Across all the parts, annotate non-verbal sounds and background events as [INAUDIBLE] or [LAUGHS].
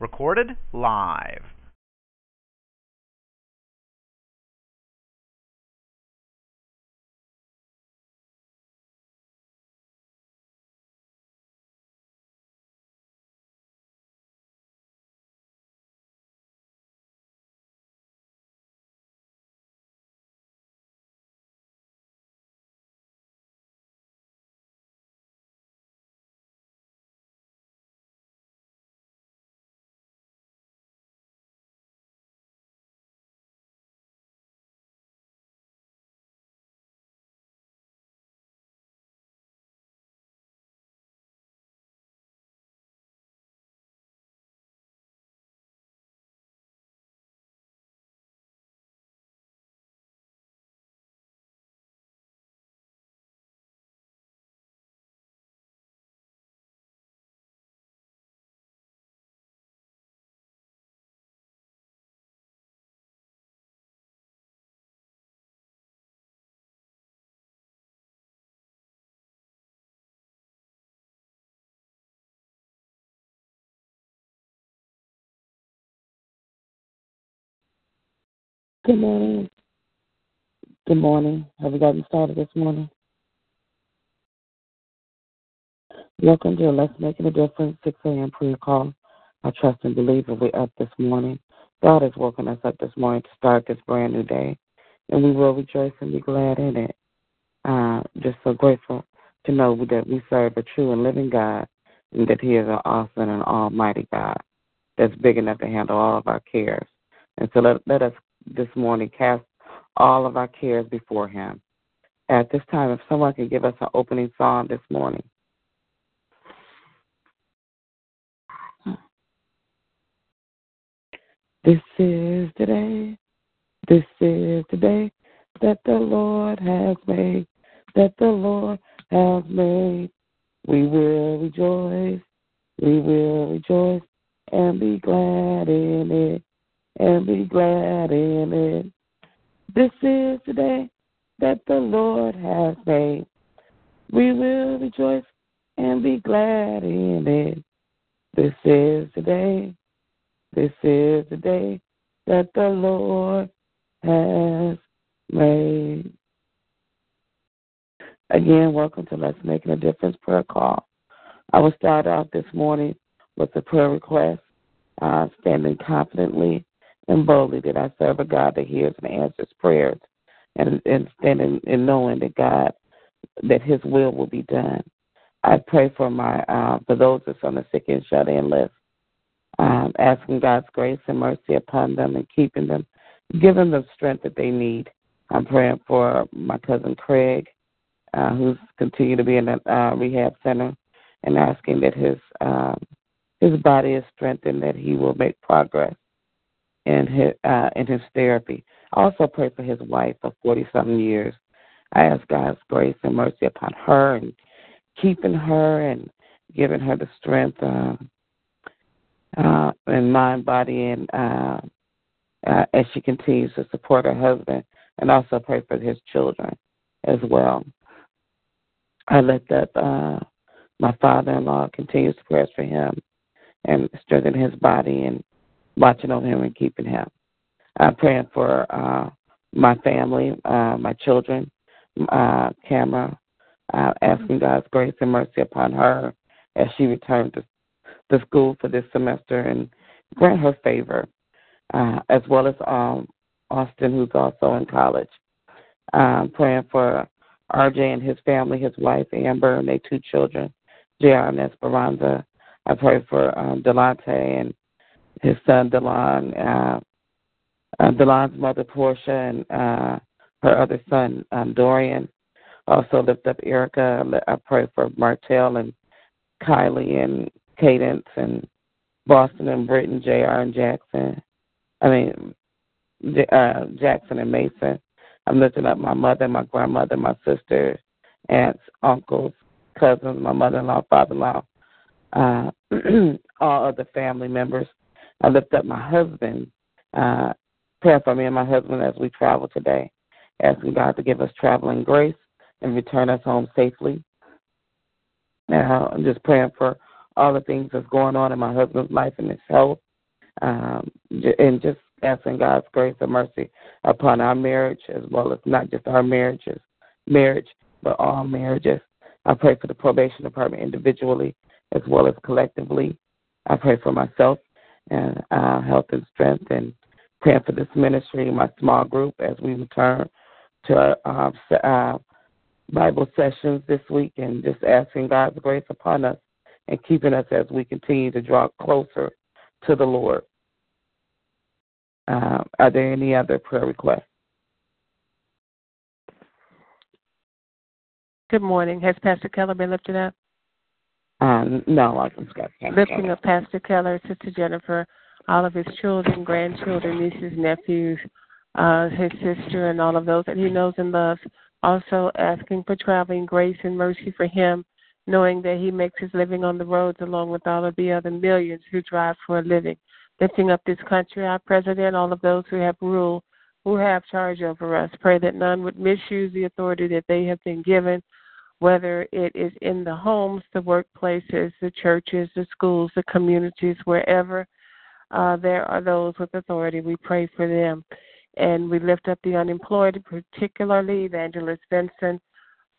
Recorded live. Good morning. Good morning. Have you gotten started this morning? Welcome to Let's Make a Difference 6 a.m. prayer call. I trust and believe that we're up this morning. God has woken us up this morning to start this brand new day, and we will rejoice and be glad in it. Uh, just so grateful to know that we serve a true and living God, and that He is an awesome and almighty God that's big enough to handle all of our cares. And so let, let us this morning cast all of our cares before Him. At this time, if someone can give us an opening song this morning. This is the day, this is the day that the Lord has made, that the Lord has made. We will rejoice, we will rejoice and be glad in it and be glad in it. This is the day that the Lord has made. We will rejoice and be glad in it. This is the day, this is the day that the Lord has made. Again, welcome to Let's Making a Difference prayer call. I will start out this morning with a prayer request, uh, standing confidently and boldly that I serve a God that hears and answers prayers and, and standing and knowing that God, that His will will be done. I pray for my uh, for those that's on the sick and shut in list, um, asking God's grace and mercy upon them and keeping them, giving them strength that they need. I'm praying for my cousin Craig, uh, who's continued to be in a uh, rehab center, and asking that his um, his body is strengthened, that he will make progress in his uh, in his therapy. I also pray for his wife of forty something years. I ask God's grace and mercy upon her and keeping her and giving her the strength uh, uh, in mind, body, and uh, uh, as she continues to support her husband, and also pray for his children as well. I let that uh, my father-in-law continues to pray for him and strengthen his body and watching over him and keeping him. I'm praying for uh, my family, uh, my children, uh, Cameron, uh, asking God's grace and mercy upon her as she returns to, to school for this semester and grant her favor, uh, as well as um, Austin, who's also in college. Um, praying for RJ and his family, his wife Amber, and their two children, JR and Esperanza. I pray for um, Delante and his son Delon, uh, uh, Delon's mother Portia, and uh, her other son um, Dorian. Also lift up Erica. I pray for Martell and Kylie and Cadence and Boston and Britain, JR and Jackson. I mean, uh, Jackson and Mason. I'm lifting up my mother, my grandmother, my sister, aunts, uncles, cousins, my mother-in-law, father-in-law, uh, [CLEARS THROAT] all other family members. I lift up my husband. Uh, pray for me and my husband as we travel today, asking God to give us traveling grace and return us home safely. Now, I'm just praying for all the things that's going on in my husband's life and his health, um, and just asking God's grace and mercy upon our marriage, as well as not just our marriages, marriage, but all marriages. I pray for the probation department individually as well as collectively. I pray for myself and uh, health and strength, and praying for this ministry, my small group, as we return to uh, uh, Bible sessions this week, and just asking God's grace upon us and keeping us as we continue to draw closer to the Lord. Uh, are there any other prayer requests? Good morning. Has Pastor Keller been lifted up? Um, no, I can Scott. Lifting up Pastor Keller, Sister Jennifer, all of his children, grandchildren, nieces, nephews, uh, his sister, and all of those that he knows and loves. Also asking for traveling grace and mercy for him, knowing that he makes his living on the roads along with all of the other millions who drive for a living. Lifting up this country, our president, all of those who have rule, who have charge over us. Pray that none would misuse the authority that they have been given whether it is in the homes, the workplaces, the churches, the schools, the communities, wherever uh, there are those with authority, we pray for them. And we lift up the unemployed, particularly Evangelist Vincent,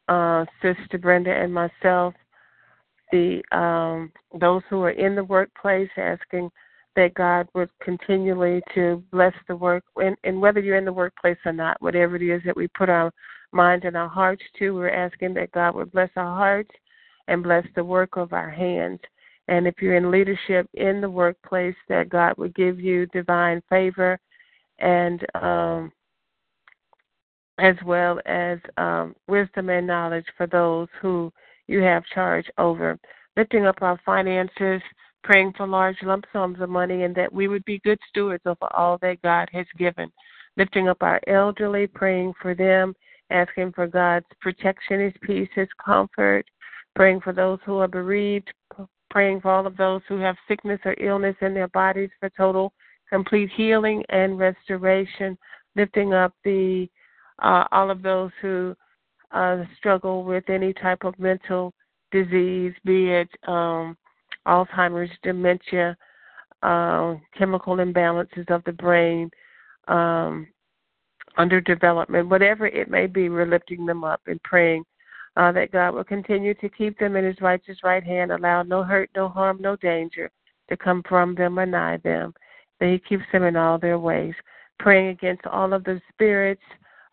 uh, Sister Brenda, and myself, the um, those who are in the workplace, asking that God would continually to bless the work, and, and whether you're in the workplace or not, whatever it is that we put our mind and our hearts too. We're asking that God would bless our hearts and bless the work of our hands. And if you're in leadership in the workplace, that God would give you divine favor and um, as well as um, wisdom and knowledge for those who you have charge over. Lifting up our finances, praying for large lump sums of money, and that we would be good stewards over all that God has given. Lifting up our elderly, praying for them asking for God's protection, His peace, His comfort, praying for those who are bereaved, praying for all of those who have sickness or illness in their bodies for total, complete healing and restoration, lifting up the uh, all of those who uh, struggle with any type of mental disease, be it um, Alzheimer's, dementia, uh, chemical imbalances of the brain, um, under development, whatever it may be, we're lifting them up and praying uh, that God will continue to keep them in His righteous right hand, allow no hurt, no harm, no danger to come from them or nigh them, that He keeps them in all their ways. Praying against all of the spirits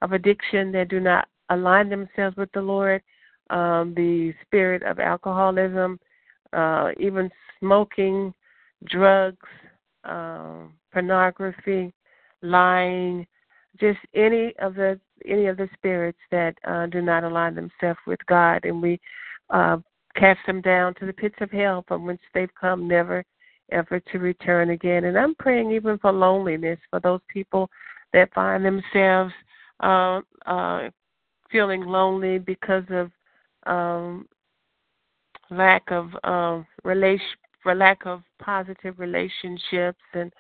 of addiction that do not align themselves with the Lord, um, the spirit of alcoholism, uh, even smoking, drugs, um, pornography, lying, just any of the any of the spirits that uh, do not align themselves with God, and we uh, cast them down to the pits of hell from whence they've come, never ever to return again. And I'm praying even for loneliness for those people that find themselves uh, uh, feeling lonely because of um, lack of uh, relation, for lack of positive relationships, and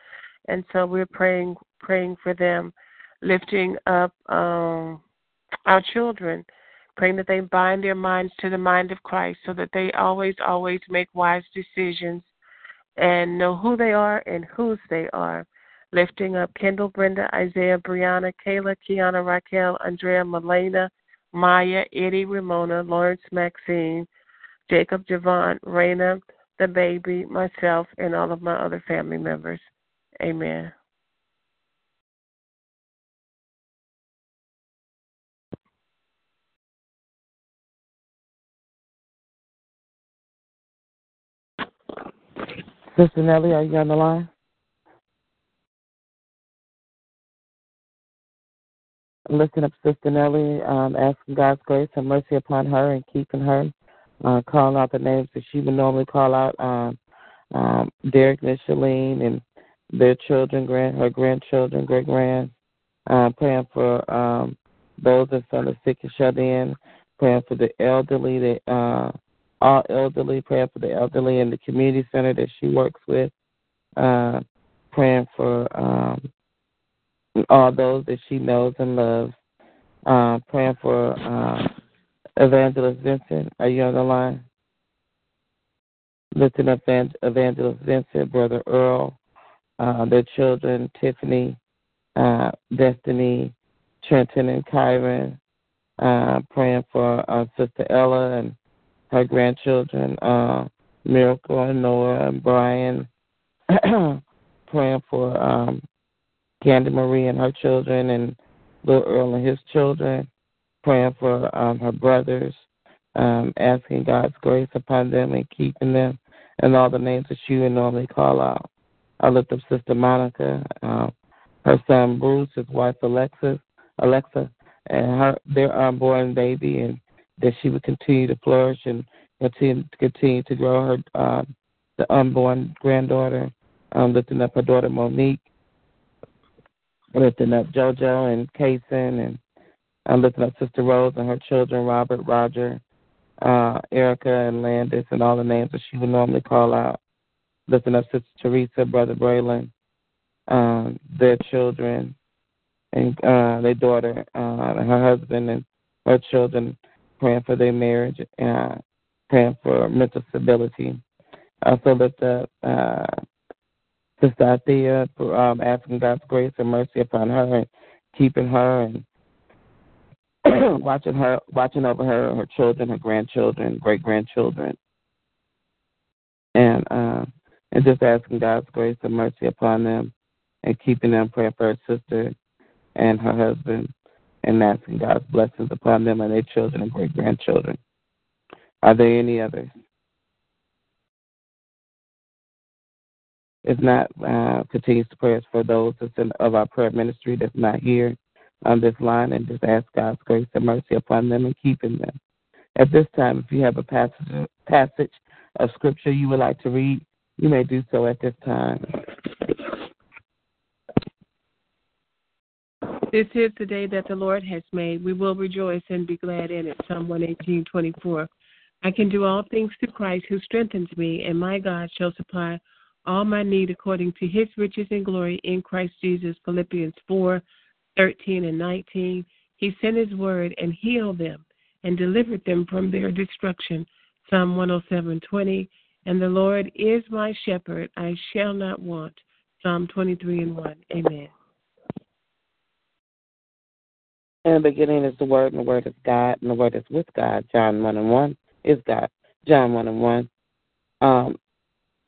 and so we're praying praying for them lifting up um, our children, praying that they bind their minds to the mind of Christ so that they always, always make wise decisions and know who they are and whose they are. Lifting up Kendall, Brenda, Isaiah, Brianna, Kayla, Kiana, Raquel, Andrea, Melena, Maya, Eddie, Ramona, Lawrence, Maxine, Jacob, Javon, Raina, the baby, myself, and all of my other family members. Amen. Sister Nellie, are you on the line? lifting up Sister Nellie, um, asking God's grace and mercy upon her and keeping her. Uh, calling out the names that she would normally call out. Um, um, Derek Micheline and their children, grand her grandchildren, great grand. Uh, praying for um, those that are sick and shut in. Praying for the elderly, the uh, all elderly. Praying for the elderly in the community center that she works with. Uh, praying for um, all those that she knows and loves. Uh, praying for uh, Evangelist Vincent. Are you on the line? Lifting up Evangelist Vincent, Brother Earl, uh, their children, Tiffany, uh, Destiny, Trenton, and Kyron. Uh, praying for uh, Sister Ella and her grandchildren, uh, Miracle and Noah and Brian. [CLEARS THROAT] praying for um, Candy Marie and her children and Little Earl and his children. Praying for um, her brothers, um, asking God's grace upon them and keeping them, and all the names that you would normally call out. I lift up Sister Monica, uh, her son Bruce, his wife Alexis, Alexa, and her their unborn baby, and that she would continue to flourish and continue continue to grow her uh, the unborn granddaughter. Um, lifting up her daughter Monique, lifting up JoJo and Kason, and I'm lifting up Sister Rose and her children, Robert, Roger, uh, Erica, and Landis, and all the names that she would normally call out. Lifting up Sister Teresa, Brother Braylon, um, their children, and uh, their daughter, uh, her husband, and her children, praying for their marriage, uh, praying for mental stability. Also lift up uh, Sister Althea, um, asking God's grace and mercy upon her and keeping her and [CLEARS THROAT] watching her, watching over her, her children, her grandchildren, great grandchildren, and uh, and just asking God's grace and mercy upon them and keeping them praying for her sister and her husband and asking God's blessings upon them and their children and great grandchildren. Are there any others? If not, uh, continues to pray for those of our prayer ministry that's not here on this line and just ask God's grace and mercy upon them and keeping them. At this time, if you have a passage, passage of scripture you would like to read, you may do so at this time. This is the day that the Lord has made. We will rejoice and be glad in it. Psalm 118, 24. I can do all things through Christ who strengthens me, and my God shall supply all my need according to his riches and glory in Christ Jesus. Philippians 4 13 and 19. He sent his word and healed them and delivered them from their destruction. Psalm 107 20. And the Lord is my shepherd, I shall not want. Psalm 23 and 1. Amen. In the beginning is the Word, and the Word is God, and the Word is with God. John 1 and 1 is God. John 1 and 1. Um,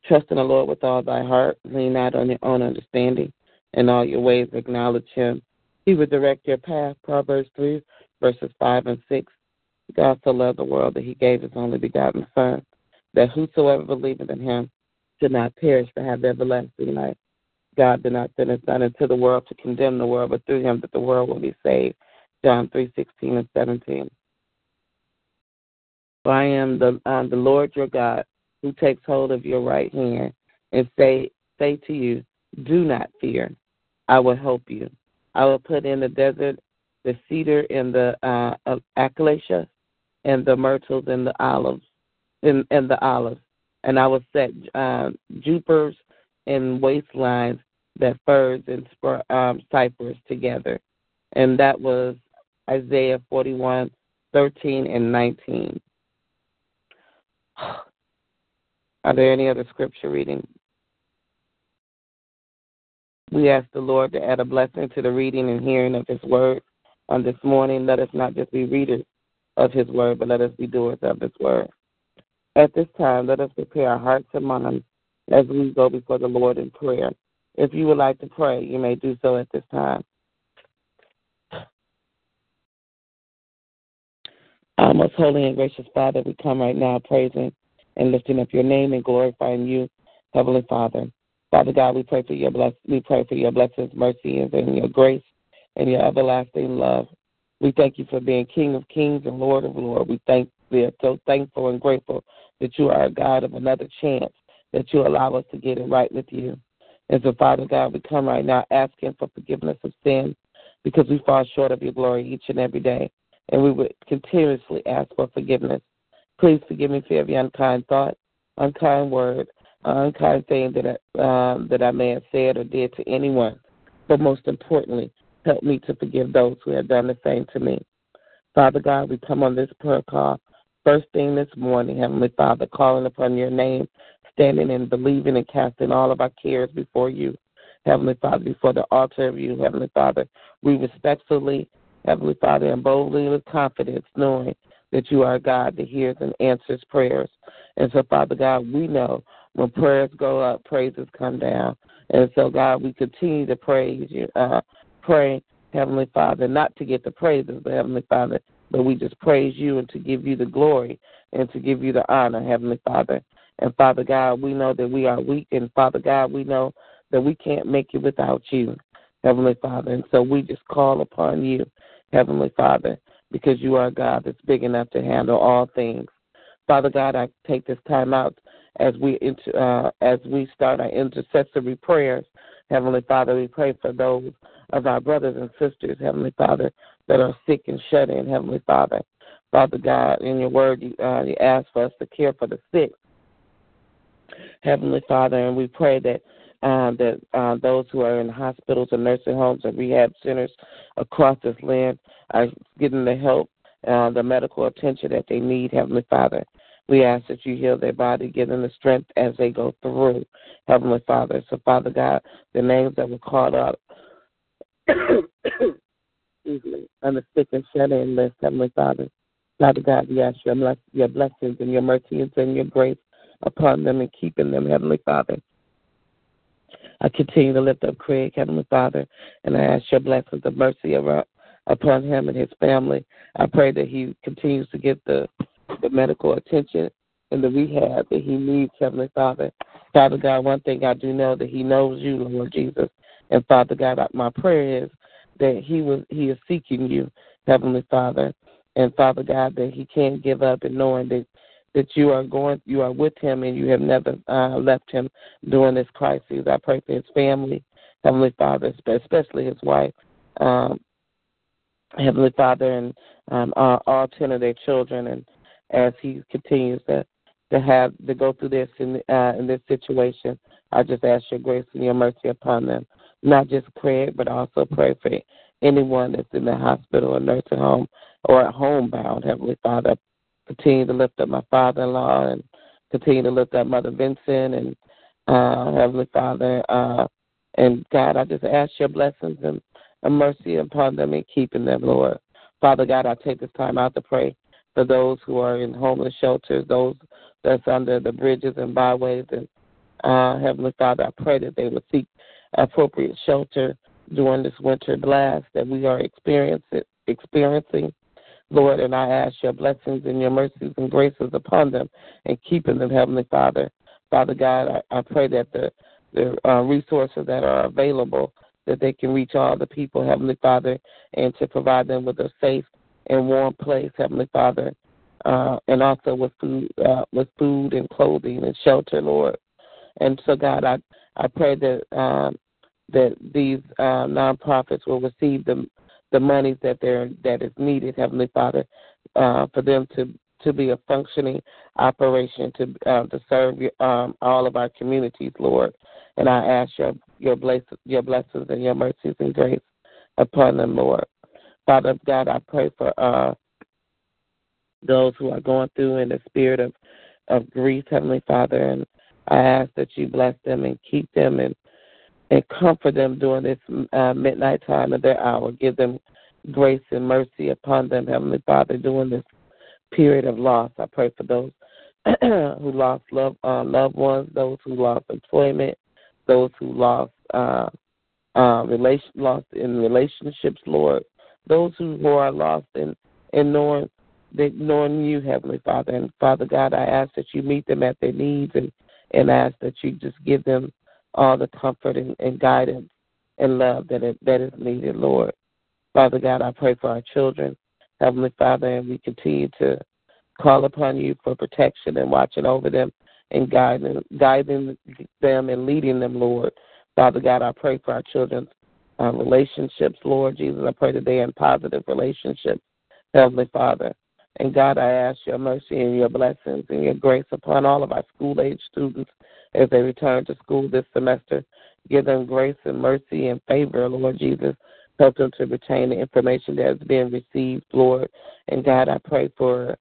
Trust in the Lord with all thy heart. Lean not on your own understanding. In all your ways acknowledge him. He will direct your path. Proverbs 3, verses 5 and 6. God so loved the world that he gave his only begotten Son, that whosoever believeth in him should not perish but have everlasting life. God did not send his Son into the world to condemn the world, but through him that the world will be saved. John three sixteen and 17. For I am the, the Lord your God who takes hold of your right hand and say say to you, Do not fear. I will help you. I will put in the desert the cedar and the uh, acacia and the myrtles and the olives and, and the olives, and I will set uh, juniper and waistlines that firs and um, cypress together. And that was Isaiah 41, 13 and 19. [SIGHS] Are there any other scripture reading? We ask the Lord to add a blessing to the reading and hearing of His word on this morning. Let us not just be readers of His word, but let us be doers of His word. At this time, let us prepare our hearts and minds as we go before the Lord in prayer. If you would like to pray, you may do so at this time. Our most holy and gracious Father, we come right now praising and lifting up your name and glorifying you, Heavenly Father. Father God, we pray for your bless we pray for your blessings, mercy, and your grace and your everlasting love. We thank you for being King of Kings and Lord of Lords. We thank we are so thankful and grateful that you are a God of another chance, that you allow us to get it right with you. And so, Father God, we come right now asking for forgiveness of sin because we fall short of your glory each and every day. And we would continuously ask for forgiveness. Please forgive me for every unkind thought, unkind word, unkind thing that I, um, that I may have said or did to anyone. But most importantly, help me to forgive those who have done the same to me. Father God, we come on this prayer call first thing this morning, Heavenly Father, calling upon your name, standing and believing and casting all of our cares before you. Heavenly Father, before the altar of you, Heavenly Father, we respectfully, Heavenly Father, and boldly with confidence, knowing that you are God that hears and answers prayers. And so, Father God, we know when prayers go up, praises come down. And so, God, we continue to praise you, uh, pray, Heavenly Father, not to get the praises, but Heavenly Father, but we just praise you and to give you the glory and to give you the honor, Heavenly Father. And Father God, we know that we are weak, and Father God, we know that we can't make it without you, Heavenly Father. And so we just call upon you, Heavenly Father, because you are a God that's big enough to handle all things. Father God, I take this time out as we uh, as we start our intercessory prayers. Heavenly Father, we pray for those of our brothers and sisters, Heavenly Father, that are sick and shut in, Heavenly Father. Father God, in your word, you, uh, you ask for us to care for the sick, Heavenly Father, and we pray that uh, that uh, those who are in hospitals and nursing homes and rehab centers across this land are getting the help, uh, the medical attention that they need, Heavenly Father. We ask that you heal their body, give them the strength as they go through, Heavenly Father. So, Father God, the names that were called [COUGHS] me, on the sick and shut in list, Heavenly Father. Father God, we ask your, your blessings and your mercy and your grace upon them and keeping them, Heavenly Father. I continue to lift up Craig, Heavenly Father, and I ask your blessings of mercy upon him and his family. I pray that he continues to get the, the medical attention and the rehab that he needs, Heavenly Father. Father God, one thing I do know that he knows you, Lord Jesus. And Father God, my prayer is that he was he is seeking you, Heavenly Father, and Father God, that he can't give up and knowing that that you are going you are with him and you have never uh, left him during this crisis. I pray for his family, Heavenly Father, especially his wife, um, Heavenly Father, and um, all, all ten of their children, and as he continues to to have to go through this in uh, in this situation, I just ask your grace and your mercy upon them not just pray, but also pray for anyone that's in the hospital or nursing home or at home bound. Heavenly Father, continue to lift up my father in law and continue to lift up Mother Vincent and uh, Heavenly Father. Uh, and God, I just ask your blessings and, and mercy upon them and keeping them, Lord. Father God, I take this time out to pray for those who are in homeless shelters, those that's under the bridges and byways. And uh, Heavenly Father, I pray that they would seek appropriate shelter during this winter blast that we are experiencing. Lord, and I ask your blessings and your mercies and graces upon them and keeping them, Heavenly Father. Father God, I, I pray that the, the uh, resources that are available, that they can reach all the people, Heavenly Father, and to provide them with a safe and warm place, Heavenly Father, uh, and also with food, uh, with food and clothing and shelter, Lord. And so, God, I I pray that um, that these uh, nonprofits will receive the the monies that they're that is needed, Heavenly Father, uh, for them to to be a functioning operation to uh, to serve um, all of our communities, Lord. And I ask your your bless, your blessings and your mercies and grace upon them, Lord. Father God, I pray for uh, those who are going through in the spirit of of grief, Heavenly Father, and I ask that you bless them and keep them and and comfort them during this uh, midnight time of their hour. Give them grace and mercy upon them, Heavenly Father, during this period of loss. I pray for those [CLEARS THROAT] who lost love, uh, loved ones, those who lost employment, those who lost uh, uh, relation, lost in relationships, Lord, those who, who are lost in in knowing that knowing you, Heavenly Father, and Father God, I ask that you meet them at their needs and and ask that you just give them all the comfort and, and guidance and love that it, that is needed, Lord. Father God, I pray for our children, Heavenly Father, and we continue to call upon you for protection and watching over them and guiding, guiding them and leading them, Lord. Father God, I pray for our children's uh, relationships, Lord Jesus. I pray that they are in positive relationships, Heavenly Father. And God, I ask your mercy and your blessings and your grace upon all of our school age students as they return to school this semester. Give them grace and mercy and favor, Lord Jesus. Help them to retain the information that has been received, Lord. And God, I pray for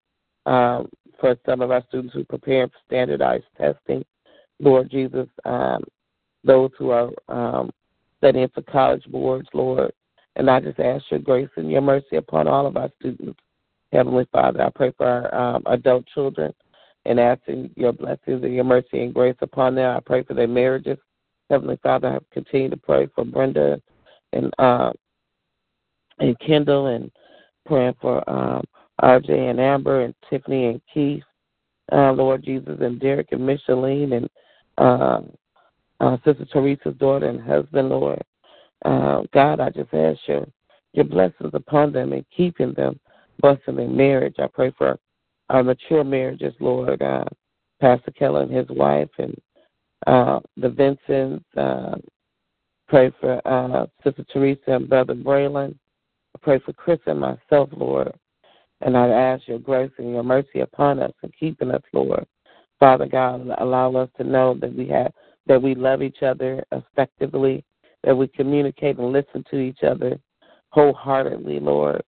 um, for some of our students who prepare for standardized testing, Lord Jesus. Um, those who are um, studying for college boards, Lord. And I just ask your grace and your mercy upon all of our students. Heavenly Father, I pray for our um, adult children and asking your blessings and your mercy and grace upon them. I pray for their marriages. Heavenly Father, I continue to pray for Brenda and uh, and Kendall and praying for um, RJ and Amber and Tiffany and Keith, uh, Lord Jesus, and Derek and Micheline and uh, uh, Sister Teresa's daughter and husband, Lord. Uh, God, I just ask your, your blessings upon them and keeping them, blessing their marriage. I pray for our mature marriages, Lord. Uh, Pastor Keller and his wife and uh, the Vincents. Uh, pray for uh, Sister Teresa and Brother Braylon. I pray for Chris and myself, Lord. And I ask your grace and your mercy upon us and keeping us, Lord. Father God, allow us to know that we have that we love each other effectively, that we communicate and listen to each other wholeheartedly, Lord.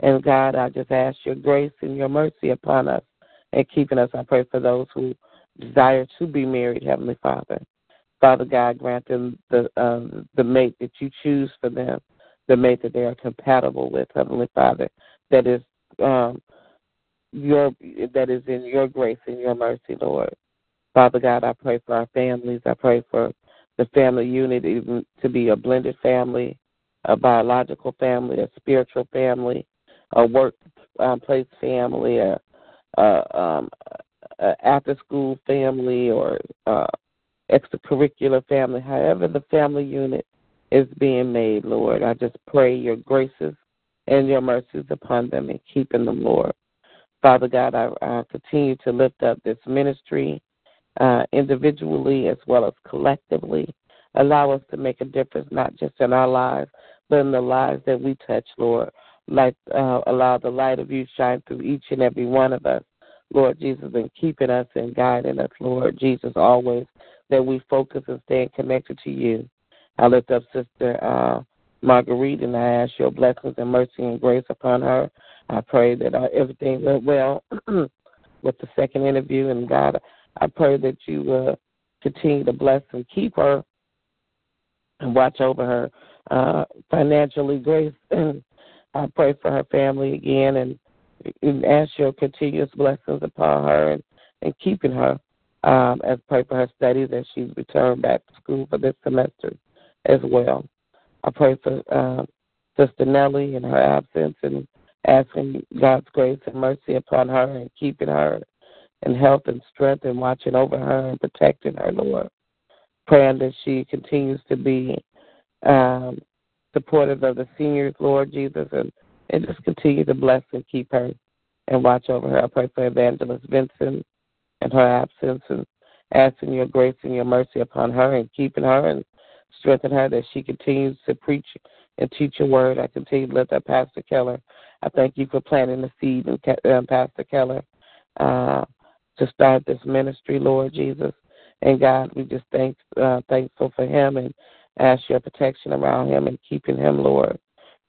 And God, I just ask your grace and your mercy upon us and keeping us. I pray for those who desire to be married, Heavenly Father. Father God, grant them the uh, the mate that you choose for them, the mate that they are compatible with, Heavenly Father, that is um, your that is in your grace and your mercy, Lord. Father God, I pray for our families. I pray for the family unit even to be a blended family, a biological family, a spiritual family, a workplace um, family, a, a, um, a after school family, or uh, extracurricular family. However, the family unit is being made, Lord, I just pray your graces and your mercies upon them and keeping them, Lord. Father God, I, I continue to lift up this ministry uh, individually as well as collectively. Allow us to make a difference, not just in our lives, but in the lives that we touch, Lord. Like, uh, allow the light of you shine through each and every one of us, Lord Jesus, and keeping us and guiding us, Lord Jesus, always that we focus and stay connected to you. I lift up Sister uh, Marguerite, and I ask your blessings and mercy and grace upon her. I pray that uh, everything went well [CLEARS THROAT] with the second interview, and God, I pray that you uh, continue to bless and keep her and watch over her uh, financially, grace. And [CLEARS THROAT] I pray for her family again, and, and ask your continuous blessings upon her and, and keeping her. Um, as pray for her studies as she's returned back to school for this semester as well. I pray for uh, Sister Nellie in her absence and asking God's grace and mercy upon her and keeping her in health and strength and watching over her and protecting her, Lord. Praying that she continues to be um, supportive of the seniors, Lord Jesus, and, and just continue to bless and keep her and watch over her. I pray for Evangelist Vincent and her absence and asking your grace and your mercy upon her and keeping her and strengthen her that she continues to preach and teach your word. I continue to lift up Pastor Keller. I thank you for planting the seed in um, Pastor Keller uh, to start this ministry, Lord Jesus. And God, we just thank uh, thankful for him and ask your protection around him and keeping him, Lord.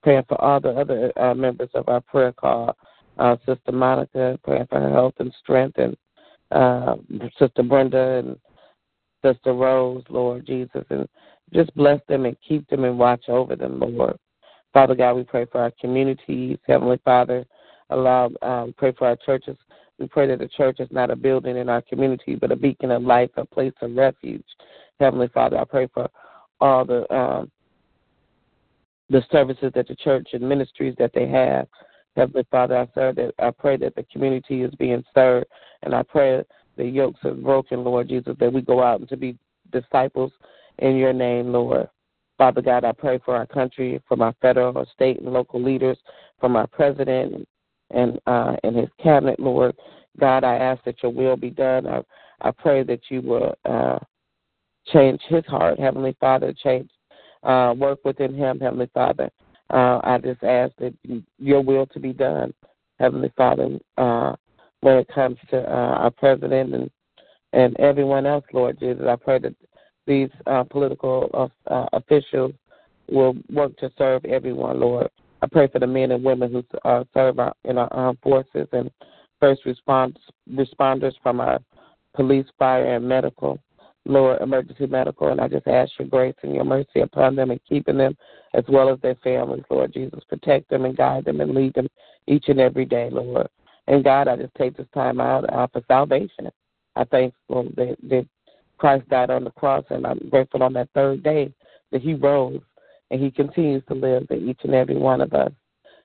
Praying for all the other uh, members of our prayer call. Uh, Sister Monica, praying for her health and strength, and uh, Sister Brenda and Sister Rose, Lord Jesus, and just bless them and keep them and watch over them, Lord. Father God, we pray for our communities. Heavenly Father, allow um, pray for our churches. We pray that the church is not a building in our community, but a beacon of life, a place of refuge. Heavenly Father, I pray for all the um, the services that the church and ministries that they have. Heavenly Father, I, serve that, I pray that the community is being served, and I pray the yokes are broken, Lord Jesus, that we go out and to be disciples in your name, Lord. Father God, I pray for our country, for my federal, state, and local leaders, for my president and uh, and his cabinet, Lord. God, I ask that your will be done. I, I pray that you will uh, change his heart, Heavenly Father, change, uh, work within him, Heavenly Father. Uh, I just ask that your will to be done, Heavenly Father, uh, when it comes to uh, our president and and everyone else, Lord Jesus. I pray that these uh, political uh, officials will work to serve everyone, Lord. I pray for the men and women who serve our, in our armed forces and first response, responders from our police, fire, and medical, Lord, emergency medical. And I just ask your grace and your mercy upon them and keeping them as well as their families, Lord Jesus. Protect them and guide them and lead them each and every day, Lord. And God, I just take this time out uh, for salvation. I thank Lord, that, that Christ died on the cross, and I'm grateful on that third day that He rose and He continues to live in each and every one of us.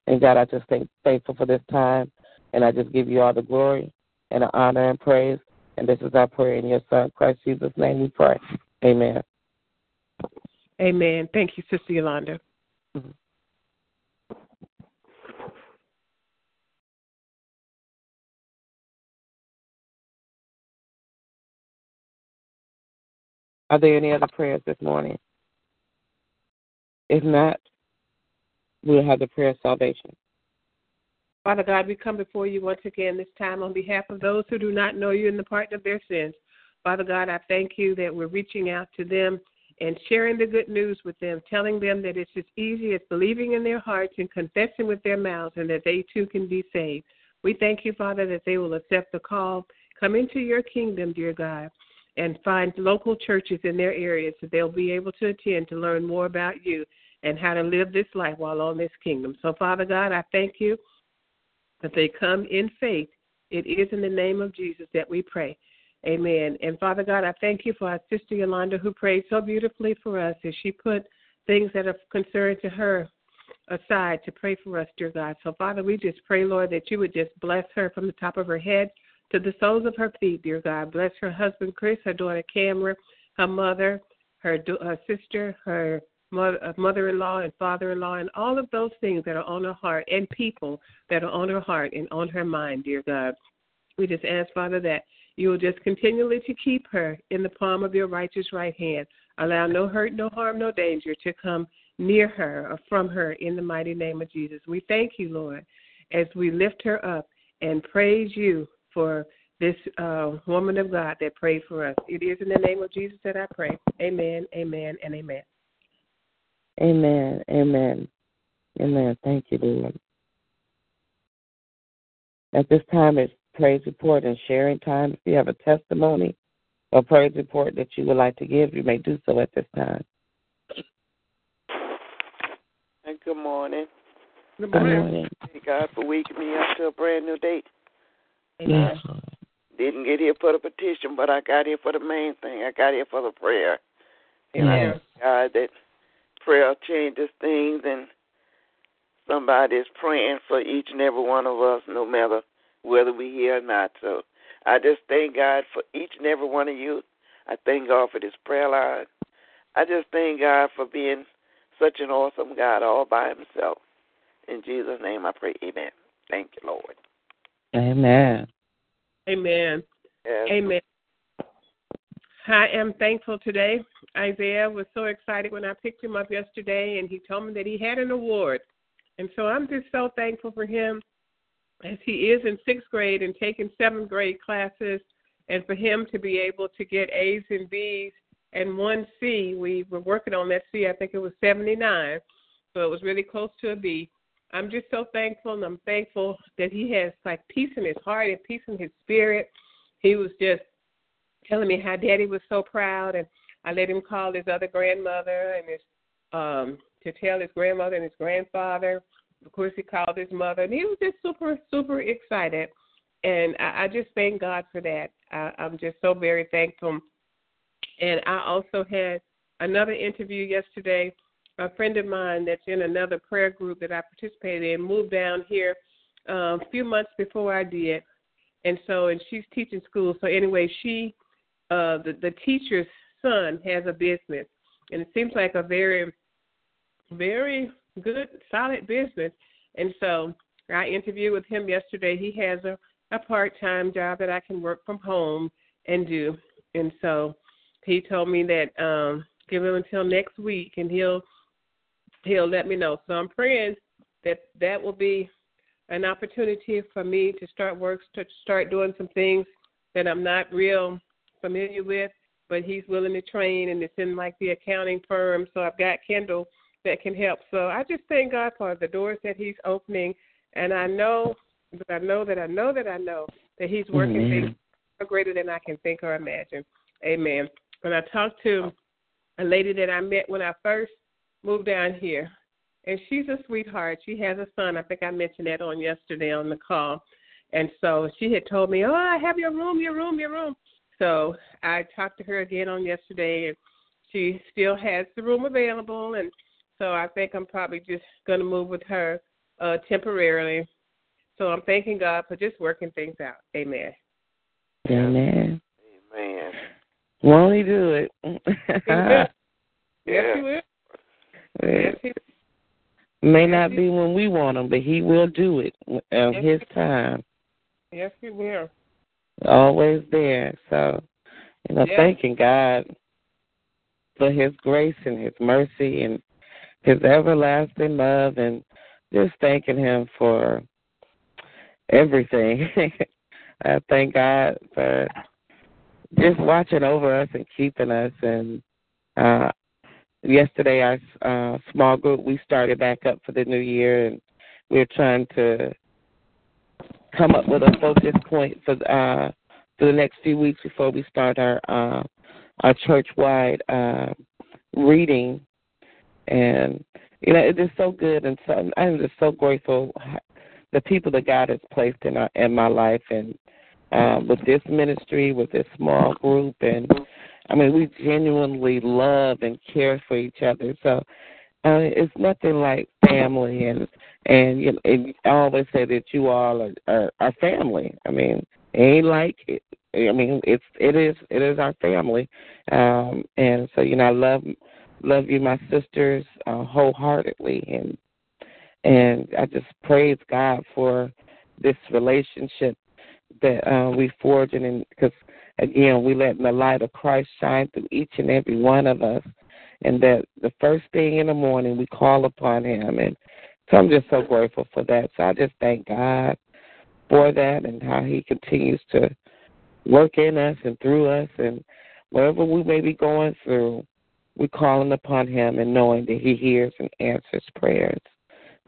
And God, I just thank thankful for this time, and I just give you all the glory and the honor and praise. And this is our prayer in your Son, Christ Jesus' name we pray. Amen. Amen. Thank you, Sister Yolanda. Mm-hmm. Are there any other prayers this morning? If not, we'll have the prayer of salvation. Father God, we come before you once again this time on behalf of those who do not know you in the pardon of their sins. Father God, I thank you that we're reaching out to them and sharing the good news with them, telling them that it's as easy as believing in their hearts and confessing with their mouths and that they too can be saved. We thank you, Father, that they will accept the call. Come into your kingdom, dear God and find local churches in their areas that they'll be able to attend to learn more about you and how to live this life while on this kingdom. So, Father God, I thank you that they come in faith. It is in the name of Jesus that we pray. Amen. And Father God, I thank you for our sister Yolanda who prayed so beautifully for us as she put things that are concerned to her aside to pray for us, dear God. So, Father, we just pray, Lord, that you would just bless her from the top of her head to the soles of her feet, dear God. Bless her husband, Chris, her daughter, Cameron, her mother, her, her sister, her mother in law and father in law, and all of those things that are on her heart, and people that are on her heart and on her mind, dear God. We just ask, Father, that you will just continually to keep her in the palm of your righteous right hand. Allow no hurt, no harm, no danger to come near her or from her in the mighty name of Jesus. We thank you, Lord, as we lift her up and praise you for this uh, woman of God that prayed for us. It is in the name of Jesus that I pray. Amen, amen, and amen. Amen, amen, amen. Thank you, Lord. At this time, it's praise report and sharing time. If you have a testimony or praise report that you would like to give, you may do so at this time. And good morning. Good morning. Good morning. Thank God for waking me up to a brand new date. Amen. Yes. Didn't get here for the petition, but I got here for the main thing. I got here for the prayer. And yes. I God that prayer changes things and somebody is praying for each and every one of us, no matter whether we hear or not. So I just thank God for each and every one of you. I thank God for this prayer line. I just thank God for being such an awesome God all by himself. In Jesus' name I pray, amen. Thank you, Lord. Amen. Amen. Yes. Amen. I am thankful today. Isaiah was so excited when I picked him up yesterday, and he told me that he had an award. And so I'm just so thankful for him as he is in sixth grade and taking seventh grade classes, and for him to be able to get A's and B's and one C. We were working on that C, I think it was 79, so it was really close to a B. I'm just so thankful, and I'm thankful that he has like peace in his heart and peace in his spirit. He was just telling me how Daddy was so proud, and I let him call his other grandmother and his um to tell his grandmother and his grandfather. Of course, he called his mother, and he was just super, super excited. And I, I just thank God for that. I, I'm just so very thankful. And I also had another interview yesterday a friend of mine that's in another prayer group that I participated in moved down here um, a few months before I did, and so and she's teaching school. So anyway, she uh, the the teacher's son has a business, and it seems like a very very good, solid business. And so I interviewed with him yesterday. He has a, a part time job that I can work from home and do. And so he told me that um give him until next week and he'll he'll let me know. So I'm praying that that will be an opportunity for me to start work to start doing some things that I'm not real familiar with, but he's willing to train and it's in like the accounting firm. So I've got Kendall that can help. So I just thank God for the doors that he's opening and I know that I know that I know that I know that he's working Amen. things greater than I can think or imagine. Amen. When I talked to a lady that I met when I first moved down here, and she's a sweetheart. She has a son. I think I mentioned that on yesterday on the call. And so she had told me, "Oh, I have your room, your room, your room." So I talked to her again on yesterday, and she still has the room available. And so I think I'm probably just going to move with her uh, temporarily. So I'm thanking God for just working things out. Amen. Amen. Amen. Won't he do it? [LAUGHS] Yes, Yeah. he will. Yes, he May not be when we want him, but he will do it on his time. Yes, he will. Always there. So, you know, Yeah. thanking God for his grace and his mercy and his everlasting love and just thanking him for everything. [LAUGHS] I thank God for just watching over us and keeping us and uh yesterday our uh small group we started back up for the new year and we're trying to come up with a focus point for uh for the next few weeks before we start our uh our church wide uh reading and you know it is so good and so I'm just so grateful the people that God has placed in our in my life and um with this ministry, with this small group and I mean we genuinely love and care for each other. So uh, it's nothing like family and and you know and I always say that you all are, are, are family. I mean, ain't like it, I mean it's it is it is our family. Um and so you know I love love you my sisters uh, wholeheartedly. And and I just praise God for this relationship that uh, we forging, and because again, we letting the light of Christ shine through each and every one of us, and that the first thing in the morning we call upon Him, and so I'm just so grateful for that. So I just thank God for that and how He continues to work in us and through us, and whatever we may be going through, we calling upon Him and knowing that He hears and answers prayers.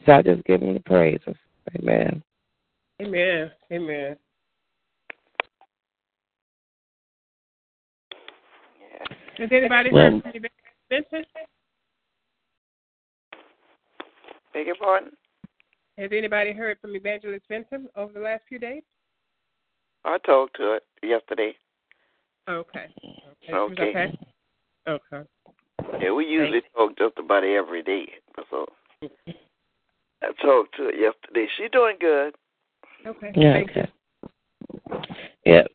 So I just give Him the praises. Amen. Amen. Amen. Has anybody heard from you, Vincent? Beg your pardon? Has anybody heard from Evangelist Vincent over the last few days? I talked to it yesterday. Okay. Okay. Okay. Okay. Okay. Yeah, we usually talk just about every day. So I talked to her yesterday. She doing good. Okay. Yeah. Thank you. Okay. Yep.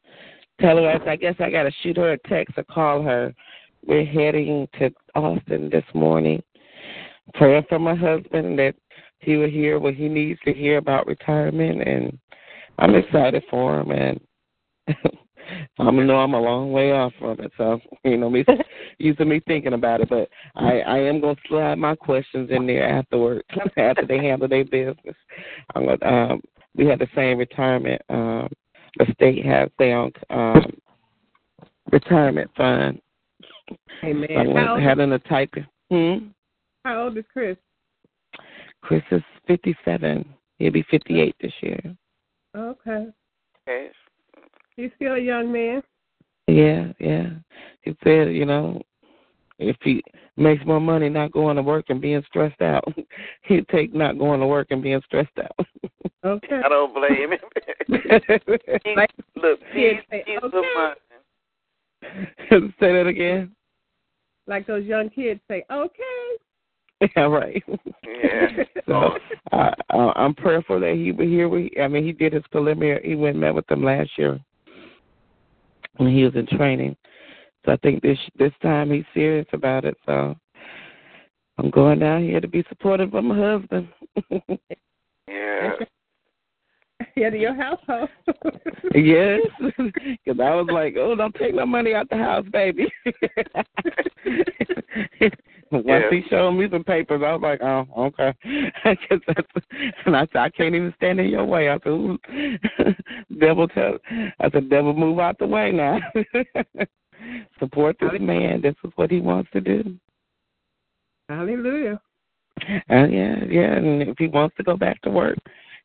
Tell her I I guess I gotta shoot her a text or call her. We're heading to Austin this morning. Praying for my husband that he will hear what he needs to hear about retirement and I'm excited for him and [LAUGHS] I know I'm a long way off from it, so you know me [LAUGHS] using me thinking about it. But I, I am gonna slide my questions in there afterward [LAUGHS] after they handle their business. I'm gonna um we have the same retirement um the state has their own um retirement fund. Amen. So I'm having to type hmm? How old is Chris? Chris is fifty seven. He'll be fifty eight this year. Okay. Okay. He's still a young man. Yeah, yeah. He said, you know, if he makes more money not going to work and being stressed out, [LAUGHS] he'd take not going to work and being stressed out. Okay. I don't blame him. [LAUGHS] He- Look, [LAUGHS] kids he's, he's okay. a man. Say that again. like those young kids say, okay. [LAUGHS] Yeah, right. Yeah. [LAUGHS] So I, I, I'm prayerful that he will hear. We, I mean, he did his preliminary. He went and met with them last year when he was in training. So I think this this time he's serious about it. So I'm going down here to be supportive of my husband. Yeah. [LAUGHS] Yeah, of your household. yes, because I was like, "Oh, don't take no money out the house, baby." [LAUGHS] Once Yeah. he showed me some papers, I was like, "Oh, okay. [LAUGHS] [LAUGHS] and I said, "I can't even stand in your way." I said, Ooh. "Devil, tell." I said, "Devil, move out the way now." Support this man. This is what he wants to do. Hallelujah. Uh, yeah, yeah. And if he wants to go back to work,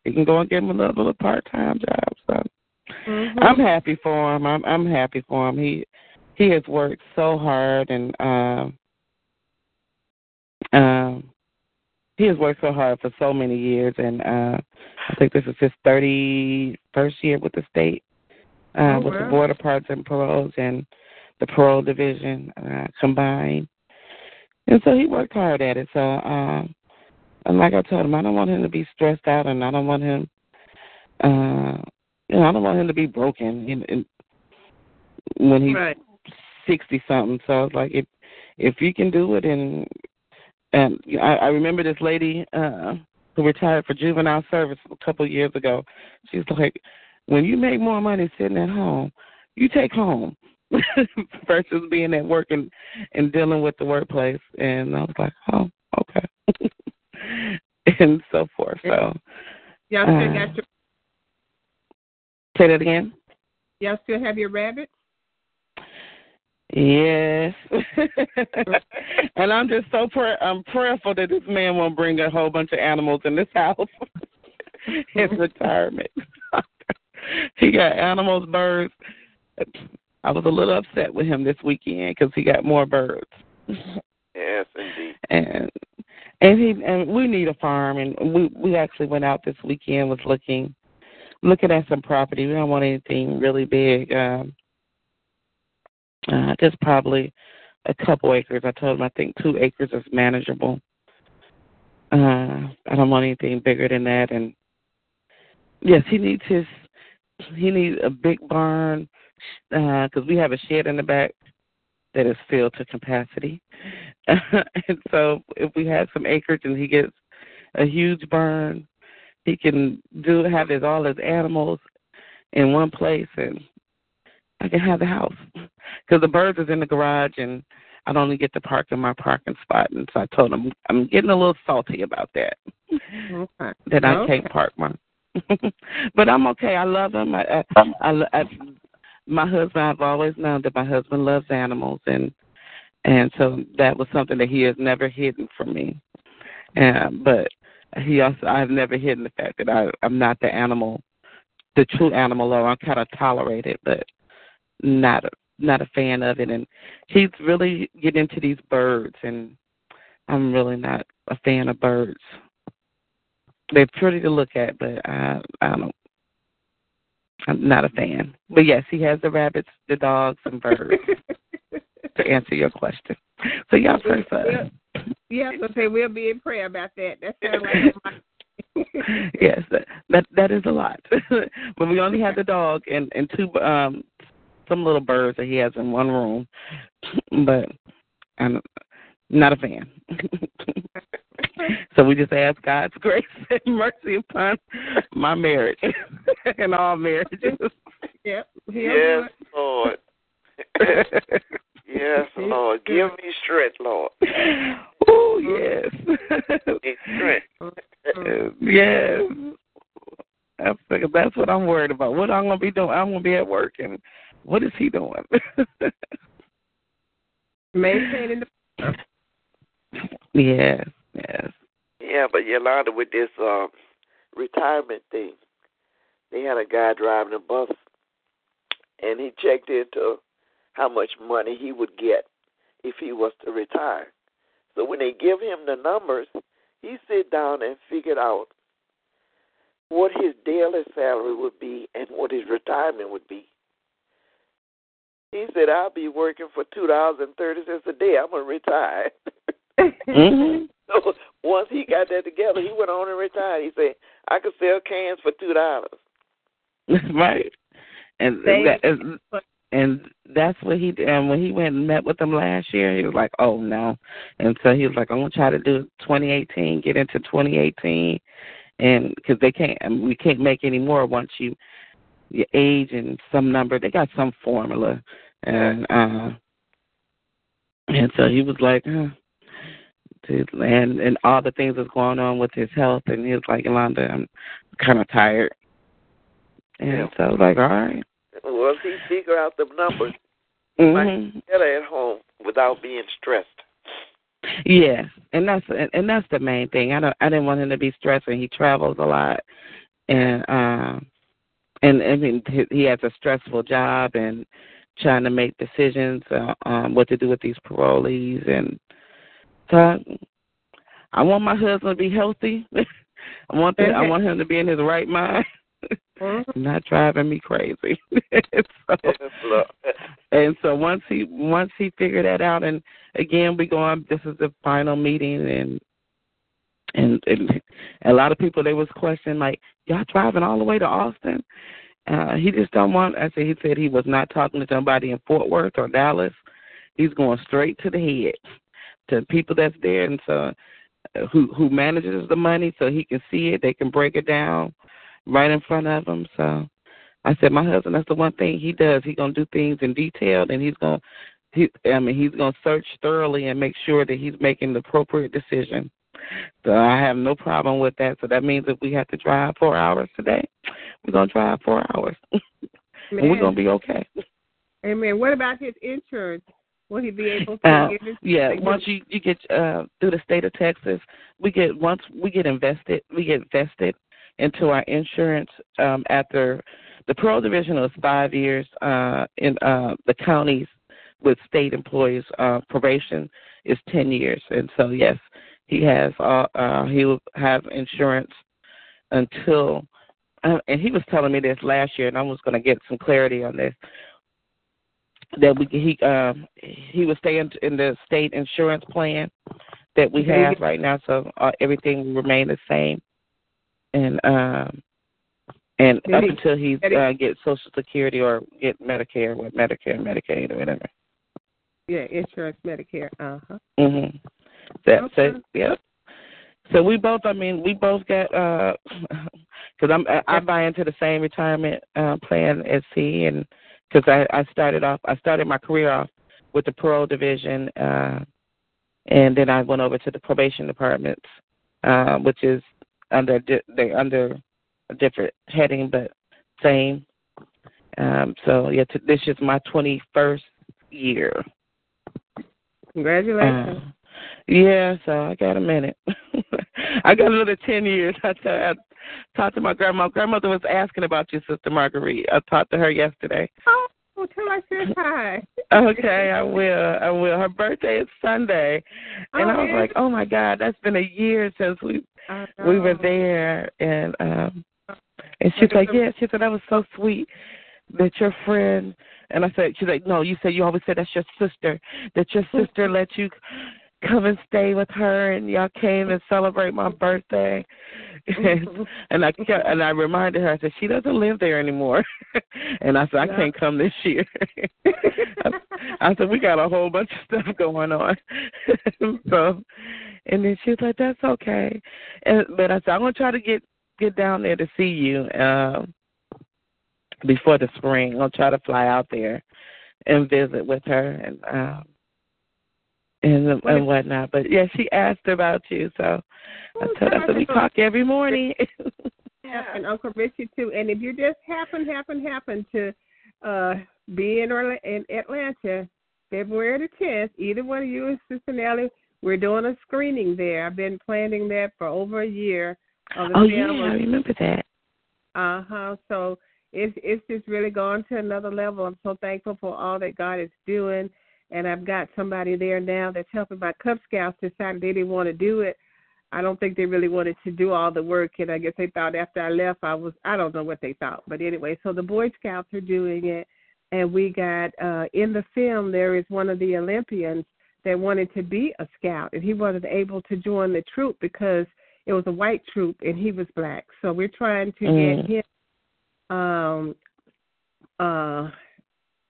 he can go and get him another little part time job. So Mhm. I'm happy for him. I'm I'm happy for him. He he has worked so hard and um um he has worked so hard for so many years and uh I think this is his thirty first year with the state. Uh Oh, with the board of pardons and paroles and the parole division uh combined. And so he worked hard at it. So um and like I told him, I don't want him to be stressed out and I don't want him uh you know, I don't want him to be broken in, in when he's Right. sixty something. So I was like, if if you can do it, and and I, I remember this lady uh who retired for juvenile service a couple of years ago. She's like, when you make more money sitting at home, you take home [LAUGHS] versus being at work and and dealing with the workplace. And I was like, oh, okay, [LAUGHS] and so forth. So Y'all still Uh, got your say that again. y'all still have your rabbits? Yes, [LAUGHS] and I'm just so pray- I'm prayerful that this man won't bring a whole bunch of animals in this house. [LAUGHS] His [LAUGHS] retirement. he got animals, birds. I was a little upset with him this weekend because he got more birds, Yes, indeed. and and he and we need a farm, and we we actually went out this weekend was looking looking at some property. We don't want anything really big. Um, uh, just probably a couple acres. I told him I think two acres is manageable. Uh, I don't want anything bigger than that. And yes, he needs his. He needs a big barn because we have a shed in the back that is filled to capacity. [LAUGHS] and so, if we have some acreage and he gets a huge barn, he can do have his all his animals in one place and I can have the house because the birds is in the garage and I don't only get to park in my parking spot. And so I told him I'm getting a little salty about that. Okay. That I Okay. can't park my. [LAUGHS] but I'm okay. I love him. I, I, I, I, my husband. I've always known that my husband loves animals, and and so that was something that he has never hidden from me. And but he also I've never hidden the fact that I I'm not the animal, the true animal lover. I kind of tolerate it, but not a, not a fan of it. And he's really getting into these birds, and I'm really not a fan of birds. They're pretty to look at, but I I don't. I'm not a fan. But yes, he has the rabbits, the dogs, and birds. to [LAUGHS] answer your question, so y'all pray for us. Yeah, so say we'll be in prayer about that. That sounds like [LAUGHS] yes, that, that that is a lot. [LAUGHS] but we only have the dog and and two um some little birds that he has in one room. [LAUGHS] but I'm not a fan. [LAUGHS] so we just ask God's grace [LAUGHS] and mercy upon my marriage and all marriages. Yep. Yes, Lord. yes, Lord. Give me strength, Lord. oh yes. Strength. Uh, yes. That's, that's what I'm worried about. What I'm gonna be doing? I'm gonna be at work, and what is he doing? [LAUGHS] Maintaining the yes, yes. Yeah, but Yolanda, with this um, retirement thing, they had a guy driving a bus, and he checked into how much money he would get if he was to retire. So when they give him the numbers, he sit down and figured out what his daily salary would be and what his retirement would be. He said, "I'll be working for two dollars and thirty cents a day. I'm gonna retire." hmm [LAUGHS] So once he got that together, he went on and retired. He said, "I could sell cans for two dollars." [LAUGHS] right. And that is, and that's what he did. And when he went and met with them last year, he was like, "Oh no," and so he was like, "I'm gonna try to do 2018, get into 2018, and because they can't, I mean, we can't make any more once you your age and some number. They got some formula, and uh, and so he was like, huh. and and all the things that's going on with his health, and he was like, Yolanda, I'm kind of tired, and Yeah. so I was like, all right. Once he figure out the numbers, he hmm might get at home without being stressed. Yes, and that's and, and that's the main thing. I don't I didn't want him to be stressed, and he travels a lot, and um, and I mean he, he has a stressful job and trying to make decisions uh, um what to do with these parolees, and so I, I want my husband to be healthy. [LAUGHS] I want that, I want him to be in his right mind, Mhm. [LAUGHS] not driving me crazy. [LAUGHS] so, and so once he once he figured that out, and again we go on. This is the final meeting, and and, and a lot of people they was questioning like, y'all driving all the way to Austin? Uh, he just don't want. I said he said he was not talking to somebody in Fort Worth or Dallas. He's going straight to the head, to people that's there, and so uh, who who manages the money so he can see it. They can break it down right in front of him. So I said, my husband, that's the one thing he does. He's gonna do things in detail, and he's gonna, he, I mean, he's gonna search thoroughly and make sure that he's making the appropriate decision. So I have no problem with that. So that means if we have to drive four hours today, we're gonna drive four hours, [LAUGHS] and we're gonna be okay. Amen. What about his insurance? Will he be able to Uh, get his yeah, once you you get uh through the state of Texas, we get once we get invested, we get vested into our insurance um after the parole division was five years uh in uh the counties with state employees uh probation is ten years and so yes he has uh, uh he will have insurance until uh, and he was telling me this last year and I was going to get some clarity on this that we he um he would stay in, the state insurance plan that we have right now so uh, everything will remain the same. And um and up until he uh, get social security or get medicare with medicare medicaid or whatever. Yeah, insurance, Medicare. Uh huh. mhm that Okay. so yeah so we both i mean we both got uh [LAUGHS] because i'm I, I buy into the same retirement uh plan as he and because i i started off i started my career off with the parole division uh and then i went over to the probation departments uh which is under they under a different heading but same. Um so yeah t- this is my twenty first year. Congratulations. uh, yeah, so I got a minute. [LAUGHS] I got another ten years. [LAUGHS] I, t- I talked to my grandma. Grandmother was asking about you, Sister Marguerite. I talked to her yesterday. oh, tell I said hi. [LAUGHS] Okay, I will. I will. Her birthday is Sunday, and Oh, I was yeah. like, "Oh my God, that's been a year since we we were there." And um, and she's like, "Yeah." She said that was so sweet that your friend. And I said, she's like, "No, you said you always said that's your sister. That your sister let you come and stay with her, and y'all came and celebrate my birthday." and, [LAUGHS] and I kept, and I reminded her, I said, "She doesn't live there anymore." [LAUGHS] and I said, "I can't come this year." I, [LAUGHS] I said, "We got a whole bunch of stuff going on." so, and then she was like, "That's okay." And but I said, "I'm gonna try to get get down there to see you um, before the spring. I'll try to fly out there and visit with her and um, and and whatnot." But yeah, she asked about you, so I told her "We talk every morning." [LAUGHS] Yeah, and Uncle Richard too. And if you just happen, happen, happen to uh be in Orla- in Atlanta, February the tenth, either one of you and Sister Nellie, we're doing a screening there. I've been planning that for over a year. Oh film yeah, I remember that. Uh huh. So it's it's just really gone to another level. I'm so thankful for all that God is doing, and I've got somebody there now that's helping my Cub Scouts decided they didn't want to do it. I don't think they really wanted to do all the work, and I guess they thought after I left I was I don't know what they thought, but anyway, so the Boy Scouts are doing it, and we got uh in the film there is one of the Olympians that wanted to be a scout, and he wasn't able to join the troop because it was a white troop and he was black. So we're trying to Mm. get him um uh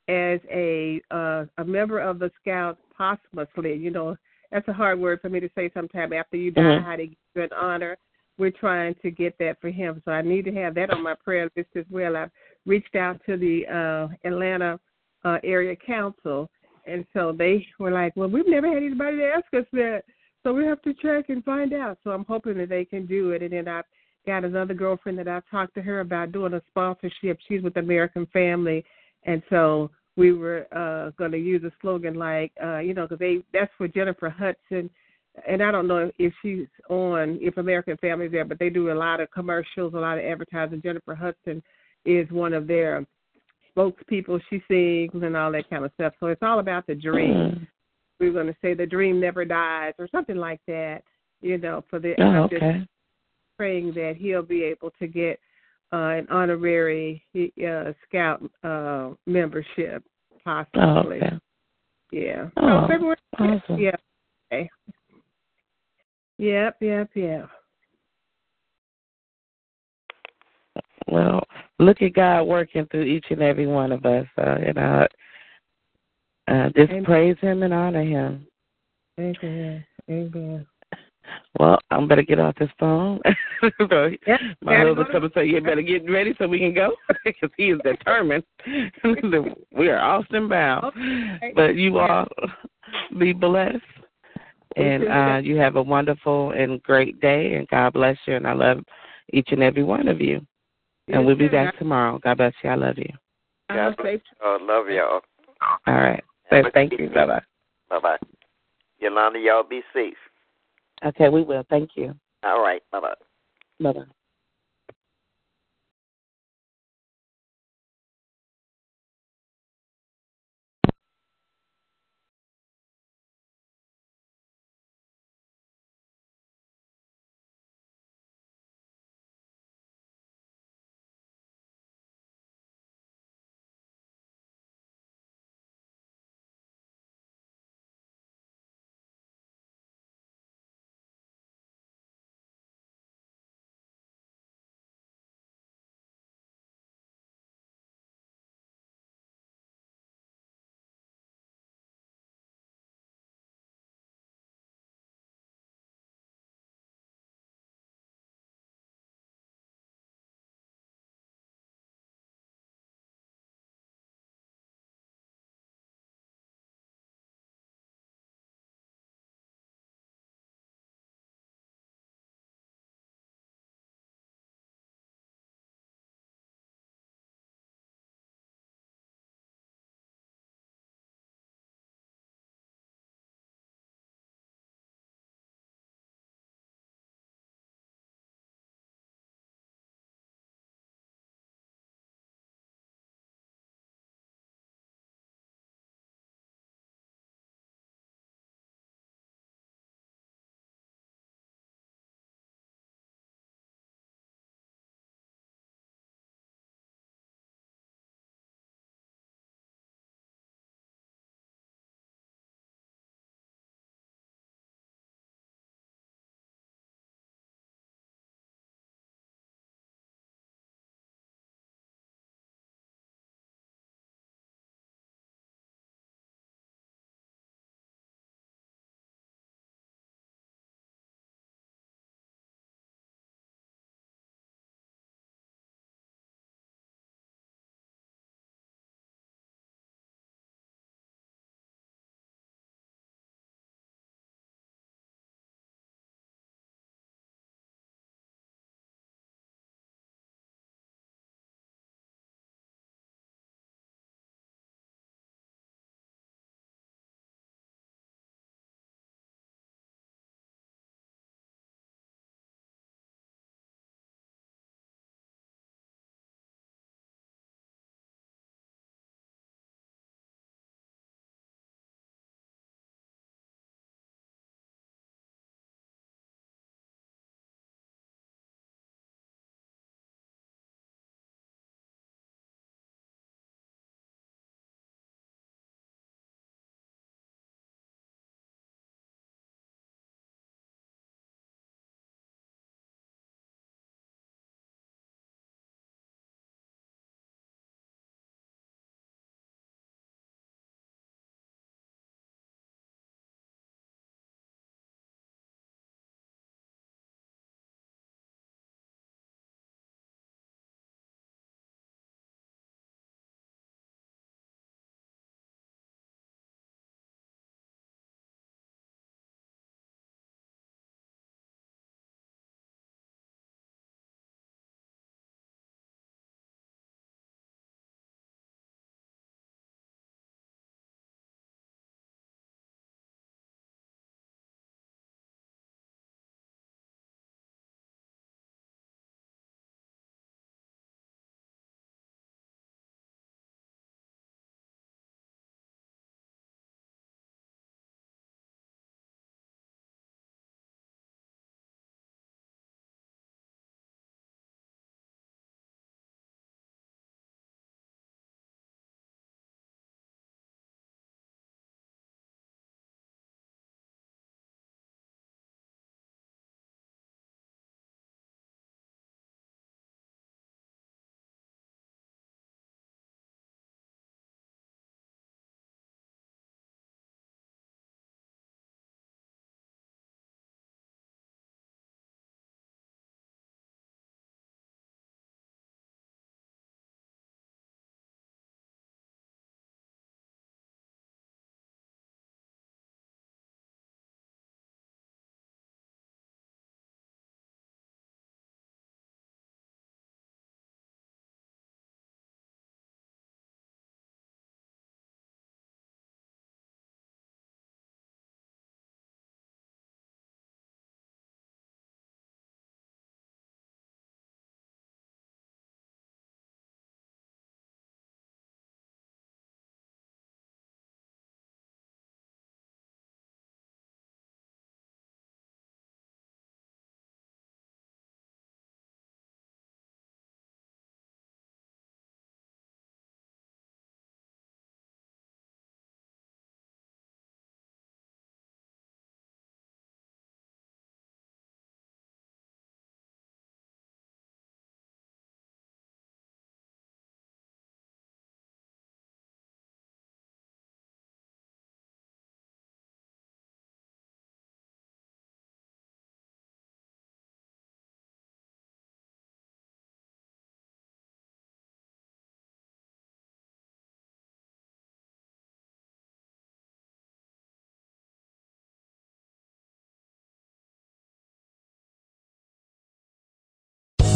as a uh, a member of the Scouts posthumously. You know, that's a hard word for me to say. Sometime after you die, Mhm. how to give you an honor. We're trying to get that for him, so I need to have that on my prayer list as well. I've reached out to the uh, Atlanta uh, area council, and so they were like, "Well, we've never had anybody to ask us that, so we have to check and find out." So I'm hoping that they can do it, and then I've got another girlfriend that I've talked to her about doing a sponsorship. She's with American Family, and so we were uh going to use a slogan like, uh, you know, because they that's for Jennifer Hudson, and I don't know if she's on if American Family's there, but they do a lot of commercials, a lot of advertising. Jennifer Hudson is one of their spokespeople. She sings and all that kind of stuff. So it's all about the dream. Mm. We are going to say the dream never dies or something like that. You know, for the Oh, I'm just praying that he'll be able to get uh, an honorary uh, scout uh, membership, Oh, possibly. okay. Yeah. Oh, February. awesome. Yeah. Okay. Yep. Yep. Yep. Well, look at God working through each and every one of us. Uh, you know, uh, just Amen. praise Him and honor Him. Amen. Amen. Well, I'm better get off this phone. [LAUGHS] so Yep. my Gotta husband go and say, "You better get ready so we can go," [LAUGHS] because he is determined. [LAUGHS] we are Austin bound. Okay. But you all be blessed, and uh, you have a wonderful and great day. And God bless you. And I love each and every one of you. And You we'll be too. back tomorrow. God bless you. I love you. Uh, safe Oh, love y'all. All right. So, thank you. Bye bye. Bye bye. Yolanda, y'all be safe. Okay, we will. Thank you. All right. Bye bye. Bye bye.